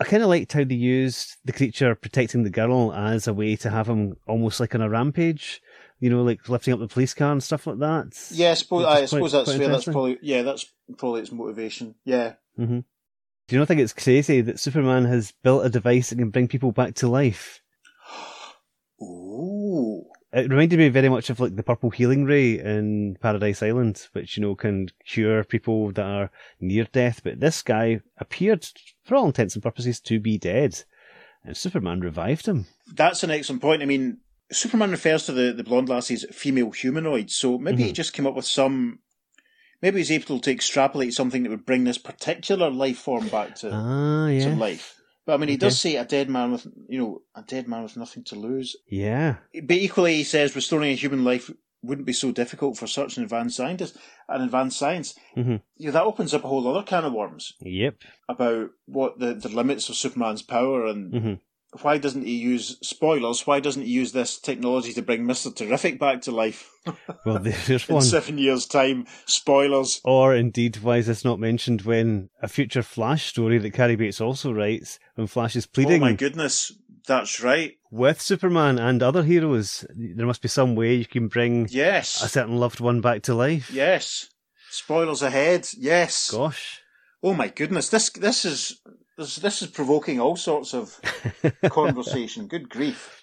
I kind of liked how they used the creature protecting the girl as a way to have him almost like on a rampage, you know, like lifting up the police car and stuff like that. Yeah, I suppose, I suppose quite- that's quite fair. That's probably yeah, that's probably its motivation. Yeah. hmm Do you not think it's crazy that Superman has built a device that can bring people back to life? Ooh. It reminded me very much of like the purple healing ray in Paradise Island, which you know can cure people that are near death. But this guy appeared, for all intents and purposes, to be dead, and Superman revived him. That's an excellent point. I mean, Superman refers to the, the blonde lassie as female humanoid, so maybe he Mhm. just came up with some. Maybe he's able to extrapolate something that would bring this particular life form back to, Ah, to life. But I mean, he Okay. does say a dead man with, you know, a dead man with nothing to lose. yeah. But equally, he says restoring a human life wouldn't be so difficult for such an advanced scientist and advanced science. Mhm. You know, that opens up a whole other can of worms Yep. about what the, the limits of Superman's power and hmm why doesn't he use spoilers? Why doesn't he use this technology to bring Mister Terrific back to life Well, there's in seven years' time? Spoilers. Or indeed, why is this not mentioned when a future Flash story that Cary Bates also writes, when Flash is pleading? Oh my goodness, that's right. with Superman and other heroes, there must be some way you can bring yes a certain loved one back to life. yes. Spoilers ahead. Yes. Gosh. Oh my goodness, this this is this, this is provoking all sorts of conversation. Good grief.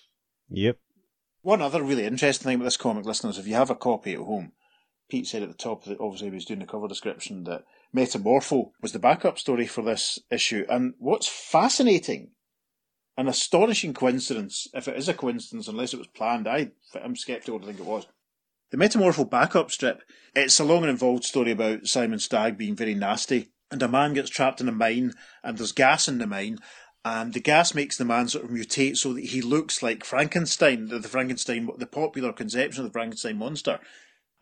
Yep. One other really interesting thing about this comic, listeners, if you have a copy at home, Pete said at the top that obviously he was doing the cover description that Metamorpho was the backup story for this issue. And what's fascinating, an astonishing coincidence, if it is a coincidence, unless it was planned, I, I'm sceptical to think it was. The Metamorpho backup strip, it's a long and involved story about Simon Stagg being very nasty, and a man gets trapped in a mine, and there's gas in the mine, and the gas makes the man sort of mutate so that he looks like Frankenstein, the, the Frankenstein, the popular conception of the Frankenstein monster.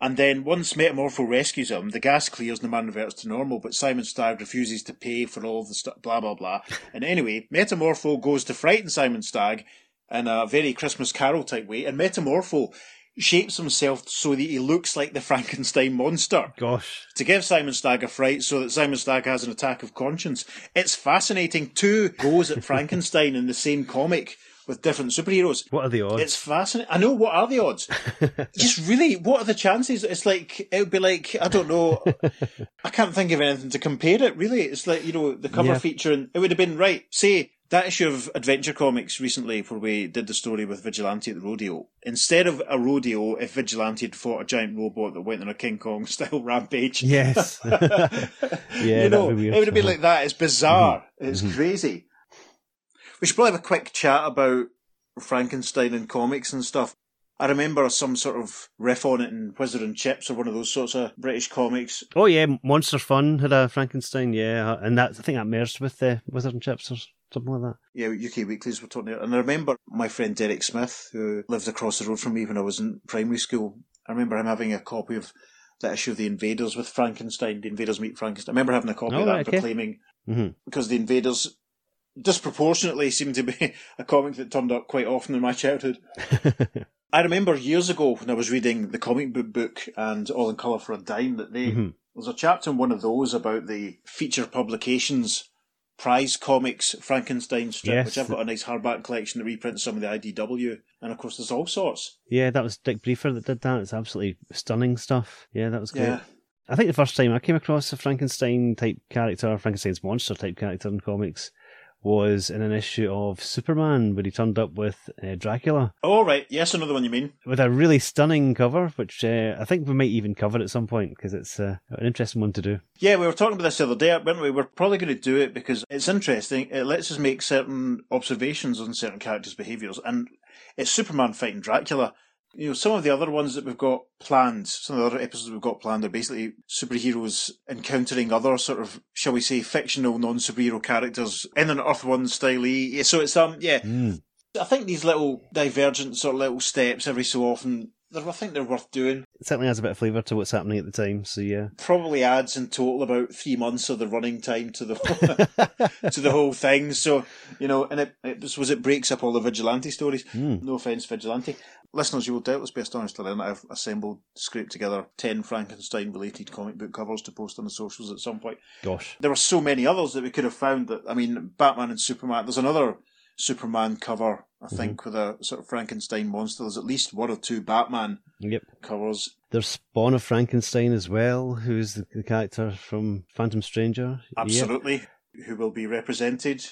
And then once Metamorpho rescues him, the gas clears and the man reverts to normal, but Simon Stagg refuses to pay for all the stuff, blah, blah, blah. And anyway, Metamorpho goes to frighten Simon Stagg in a very Christmas Carol type way, and Metamorpho shapes himself so that he looks like the Frankenstein monster Gosh. to give Simon Stagg a fright so that Simon Stagg has an attack of conscience. It's fascinating. Two goes at Frankenstein in the same comic with different superheroes. What are the odds? It's fascinating. I know what are the odds. Just really, what are the chances? It's like it would be like I don't know. I can't think of anything to compare it. Really, it's like you know the cover Yeah. feature, and it would have been right. Say that issue of Adventure Comics recently, where we did the story with Vigilante at the rodeo. Instead of a rodeo, if Vigilante had fought a giant robot that went on a King Kong style rampage, yes. you that'd know, be weird. it would have been like that. It's bizarre. Mm-hmm. It's crazy. We should probably have a quick chat about Frankenstein and comics and stuff. I remember some sort of riff on it in Whizzer and Chips or one of those sorts of British comics. Oh yeah, Monster Fun had a Frankenstein, yeah, and that I think that merged with the Whizzer and Chips or something like that. Yeah, UK Weeklies were talking about. And I remember my friend Derek Smith, who lived across the road from me when I was in primary school. I remember him having a copy of that issue of The Invaders with Frankenstein, The Invaders Meet Frankenstein. I remember having a copy Oh, of that and okay. proclaiming Mhm. because The Invaders disproportionately seemed to be a comic that turned up quite often in my childhood. I remember years ago when I was reading the comic book book and All in Colour for a Dime that they Mhm. there's a chapter in one of those about the feature publications prize comics Frankenstein strip, Yes. which I've got a nice hardback collection that reprints some of the IDW, and of course there's all sorts. Yeah, that was Dick Briefer that did that. It's absolutely stunning stuff. Yeah, that was great. Yeah, I think the first time I came across a Frankenstein type character, Frankenstein's monster type character in comics, was in an issue of Superman where he turned up with uh, Dracula all right. Yes, another one you mean? with a really stunning cover, which uh, I think we might even cover at some point because it's uh, an interesting one to do. Yeah, we were talking about this the other day, weren't we? We're probably going to do it because it's interesting. It lets us make certain observations on certain characters' behaviours, and it's Superman fighting Dracula. You know, some of the other ones that we've got planned, some of the other episodes we've got planned are basically superheroes encountering other sort of, shall we say, fictional non-superhero characters in an Earth One style. Yeah, So it's um, yeah. Mm. I think these little divergent sort of little steps every so often, they're, I think they're worth doing. It certainly has a bit of flavour to what's happening at the time. So yeah, probably adds in total about three months of the running time to the to the whole thing. So you know, and it, it was it breaks up all the vigilante stories. Hmm. No offense, vigilante listeners, you will doubtless be astonished to learn that I've assembled, scraped together ten Frankenstein related comic book covers to post on the socials at some point. gosh, There were so many others that we could have found. That I mean, Batman and Superman. There's another Superman cover. I mm-hmm. think with a sort of Frankenstein monster. There's at least one or two Batman yep. covers. There's Spawn of Frankenstein as well, who's the, the character from Phantom Stranger. Yep. Absolutely. Who will be represented.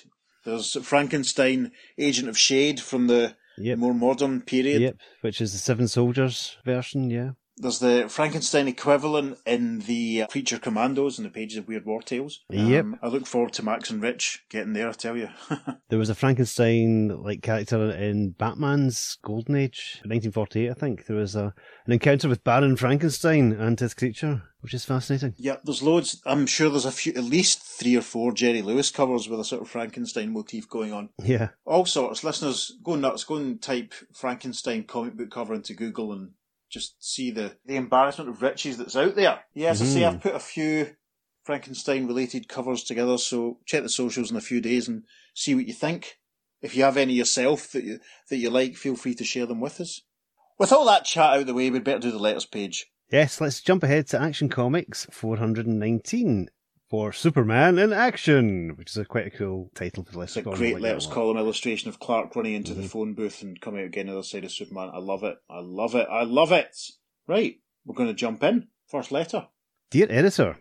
There's Frankenstein, Agent of Shade from the Yep. more modern period. Yep, which is the Seven Soldiers version, yeah. There's the Frankenstein equivalent in the Creature Commandos in the pages of Weird War Tales. Yep. Um, I look forward to Max and Rich getting there, I tell you. There was a Frankenstein like character in Batman's Golden Age, 1948, I think. There was a an encounter with Baron Frankenstein and his creature, which is fascinating. yeah, there's loads. I'm sure there's a few, at least three or four Jerry Lewis covers with a sort of Frankenstein motif going on. Yeah, all sorts. Listeners, go nuts. Go and type Frankenstein comic book cover into Google and just see the, the embarrassment of riches that's out there. Yes, I say Mhm. I've put a few Frankenstein related covers together, so check the socials in a few days and see what you think. If you have any yourself that you that you like, feel free to share them with us. With all that chat out of the way, we'd better do the letters page. Yes, let's jump ahead to Action Comics 419 for Superman in Action, which is a quite a cool title for the It's list. a great letters column illustration of Clark running into the mm-hmm. phone booth and coming out again on the other side of Superman. I love it. I love it. I love it. Right, we're going to jump in. First letter. Dear editor,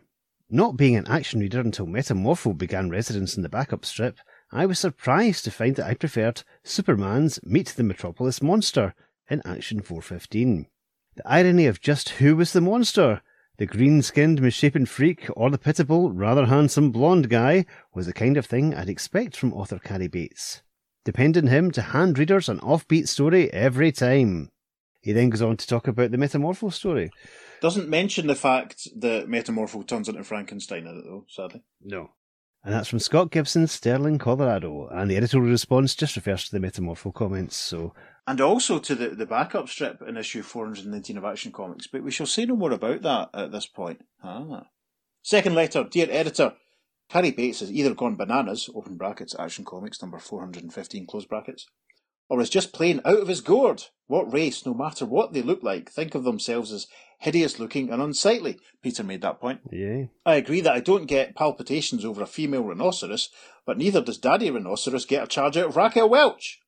not being an action reader until Metamorpho began residence in the backup strip, I was surprised to find that I preferred Superman's Meet the Metropolis Monster in Action 415. The irony of just who was the monster, the green skinned, misshapen freak or the pitiable, rather handsome blonde guy, was the kind of thing I'd expect from author Cary Bates. Depend on him to hand readers an offbeat story every time. He then goes on to talk about the Metamorpho story. Doesn't mention the fact that Metamorpho turns into Frankenstein in it, though, sadly. No. And that's from Scott Gibson, Sterling, Colorado. And the editorial response just refers to the Metamorpho comments. So, And also to the, the backup strip in issue 419 of Action Comics, but we shall say no more about that at this point. Ah. Second letter, dear editor. Cary Bates has either gone bananas, open brackets, Action Comics number 415, close brackets, or is just plain out of his gourd. What race, no matter what they look like, think of themselves as hideous looking and unsightly. Peter made that point. yeah. I agree that I don't get palpitations over a female rhinoceros, but neither does Daddy Rhinoceros get a charge out of Raquel Welch.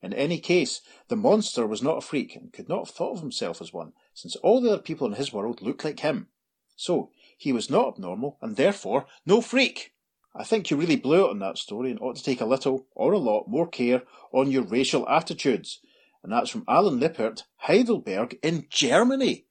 In any case, the monster was not a freak and could not have thought of himself as one, since all the other people in his world looked like him. So, he was not abnormal, and therefore no freak. I think you really blew it on that story and ought to take a little, or a lot, more care on your racial attitudes. And that's from Alan Lippert, Heidelberg in Germany.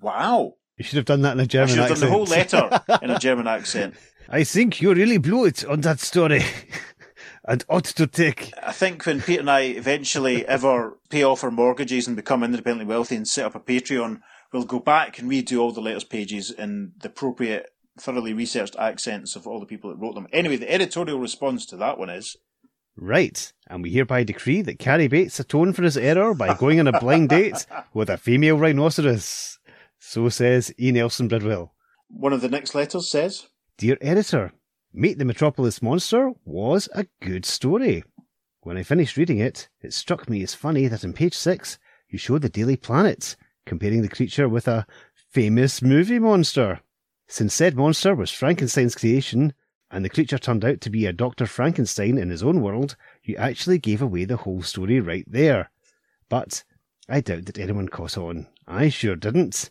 Wow. You should have done that in a I German should have accent. done the whole letter in a German accent. I think you really blew it on that story. and ought to take. I think when Pete and I eventually ever pay off our mortgages and become independently wealthy and set up a Patreon, we'll go back and redo all the letters pages in the appropriate, thoroughly researched accents of all the people that wrote them. Anyway, the editorial response to that one is Right, and we hereby decree that Cary Bates atoned for his error by going on a blind date with a female rhinoceros. So says E. Nelson Bridwell. one of the next letters says, Dear editor, Meet the Metropolis Monster was a good story. When I finished reading it, it struck me as funny that on page six you show the Daily Planet, comparing the creature with a famous movie monster. Since said monster was Frankenstein's creation, and the creature turned out to be a Dr. Frankenstein in his own world, you actually gave away the whole story right there. But I doubt that anyone caught on. I sure didn't.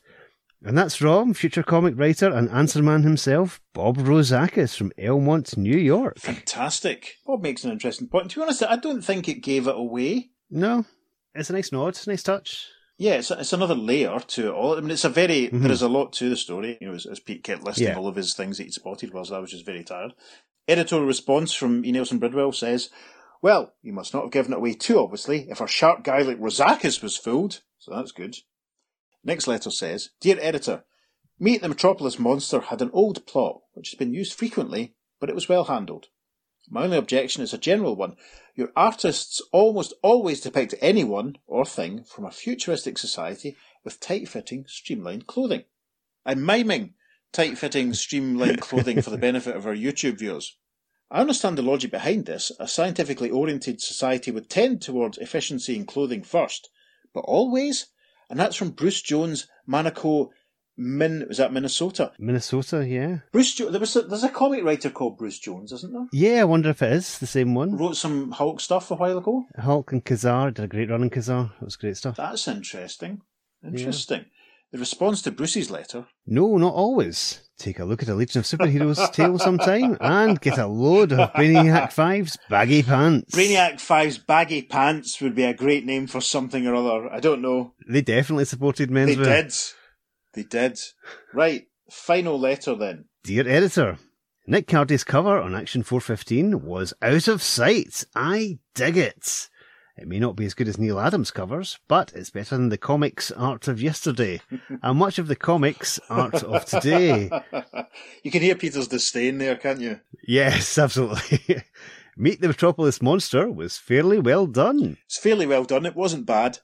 And that's from future comic writer and answer man himself, Bob Rozakis from Elmont, New York. fantastic. Bob makes an interesting point. To be honest, I don't think it gave it away. No, it's a nice nod, it's a nice touch. Yeah, it's, it's another layer to it all. I mean, it's a very, Mhm. there is a lot to the story, you know, as, as Pete kept listing Yeah. all of his things that he'd spotted whilst I was just very tired. Editorial response from E. Nelson Bridwell says, Well, you must not have given it away too obviously if a sharp guy like Rozakis was fooled, so that's good. Next letter says, Dear editor, Meet the Metropolis Monster had an old plot, which has been used frequently, but it was well handled. My only objection is a general one. Your artists almost always depict anyone or thing from a futuristic society with tight-fitting, streamlined clothing. I'm miming tight-fitting, streamlined clothing for the benefit of our YouTube viewers. I understand the logic behind this. A scientifically oriented society would tend towards efficiency in clothing first, but always? And that's from Bruce Jones, Monaco, Min, was that Minnesota? Minnesota, yeah. Bruce jo- there was a, there's a comic writer called Bruce Jones, isn't there? Yeah, I wonder if it is the same one. Wrote some Hulk stuff a while ago. Hulk and Ka-Zar did a great run in Ka-Zar. It was great stuff. That's interesting. Interesting. The response to Bruce's letter. No, not always. Take a look at a Legion of Superheroes tale sometime and get a load of Brainiac 5's baggy pants. Brainiac 5's baggy pants would be a great name for something or other. I don't know. They definitely supported They did. They did. Right. Final letter then. Dear editor, Nick Cardy's cover on Action 415 was out of sight. I dig it. It may not be as good as Neal Adams' covers, but it's better than the comics art of yesterday, and much of the comics art of today. you can hear Peter's disdain there, can't you? Yes, absolutely. Meet the Metropolis Monster was fairly well done. It's fairly well done. It wasn't bad.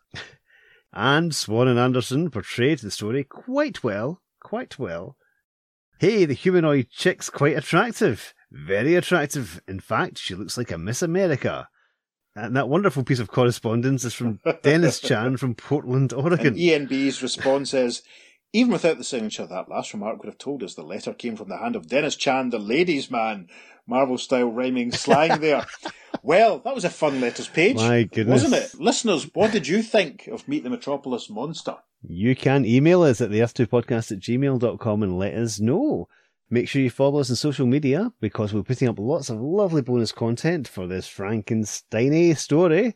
And Swan and Anderson portrayed the story quite well, quite well. Hey, the humanoid chick's quite attractive. Very attractive. In fact, she looks like a Miss America. And that wonderful piece of correspondence is from Dennis Chan from Portland, Oregon. And ENB's response is, even without the signature, that last remark would have told us the letter came from the hand of Dennis Chan, the ladies' man. Marvel style rhyming slang there. well, that was a fun letters page. My goodness. Wasn't it? Listeners, what did you think of Meet the Metropolis Monster? You can email us at the earth2podcast at gmail.com and let us know. Make sure you follow us on social media because we're putting up lots of lovely bonus content for this Frankenstein story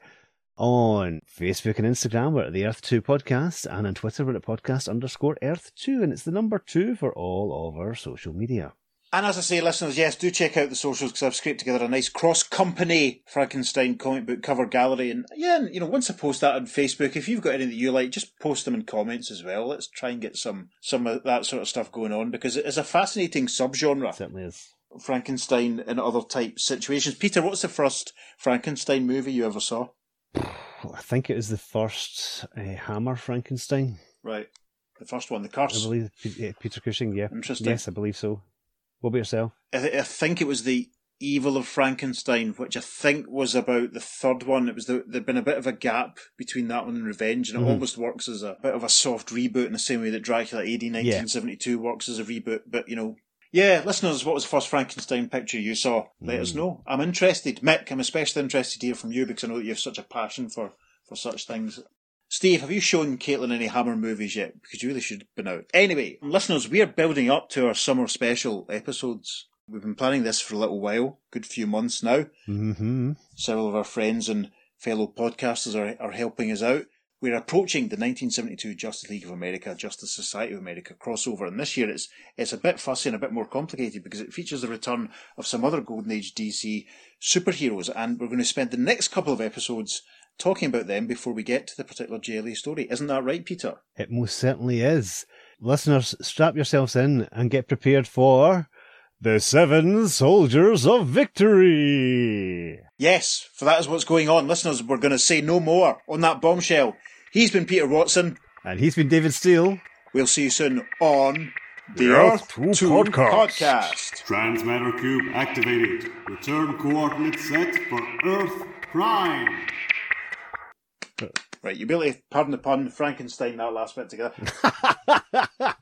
on Facebook and Instagram. We're at the Earth2 Podcast and on Twitter we're at podcast underscore Earth2 and it's the number two for all of our social media. And as I say, listeners, yes, do check out the socials because I've scraped together a nice cross-company Frankenstein comic book cover gallery. And yeah, and, you know, once I post that on Facebook, if you've got any that you like, just post them in comments as well. Let's try and get some some of that sort of stuff going on because it is a fascinating subgenre. certainly is. Frankenstein and other type situations. Peter, what's the first Frankenstein movie you ever saw? I think it was the first uh, Hammer Frankenstein. Right, the first one, The Curse. I believe Peter Cushing, yeah. Interesting. Yes, I believe so. What about yourself? I, th- I think it was the Evil of Frankenstein, which I think was about the third one. It was the, there'd been a bit of a gap between that one and Revenge, and it Mhm. almost works as a bit of a soft reboot in the same way that Dracula AD 1972 works as a reboot. But you know, Yeah, listeners, what was the first Frankenstein picture you saw? Let Hmm. us know. I'm interested. Mick, I'm especially interested to hear from you because I know that you have such a passion for, for such things. Steve, have you shown Caitlin any Hammer movies yet? Because you really should have been out. Anyway, listeners, we are building up to our summer special episodes. We've been planning this for a little while, good few months now. Mm-hmm. Several of our friends and fellow podcasters are, are helping us out. We're approaching the 1972 Justice League of America, Justice Society of America crossover, and this year it's it's a bit fussy and a bit more complicated because it features the return of some other Golden Age DC superheroes, and we're going to spend the next couple of episodes talking about them before we get to the particular JLA story. Isn't that right, Peter? It most certainly is. Listeners, strap yourselves in and get prepared for the Seven Soldiers of Victory. Yes, for that is what's going on. Listeners, we're going to say no more on that bombshell. He's been Peter Watson. And he's been David Steele. We'll see you soon on the, The Earth, Earth 2 2 podcast. podcast. Transmatter cube activated. Return coordinates set for Earth Prime. Right, able to, pardon the pun, Frankenstein that last bit together.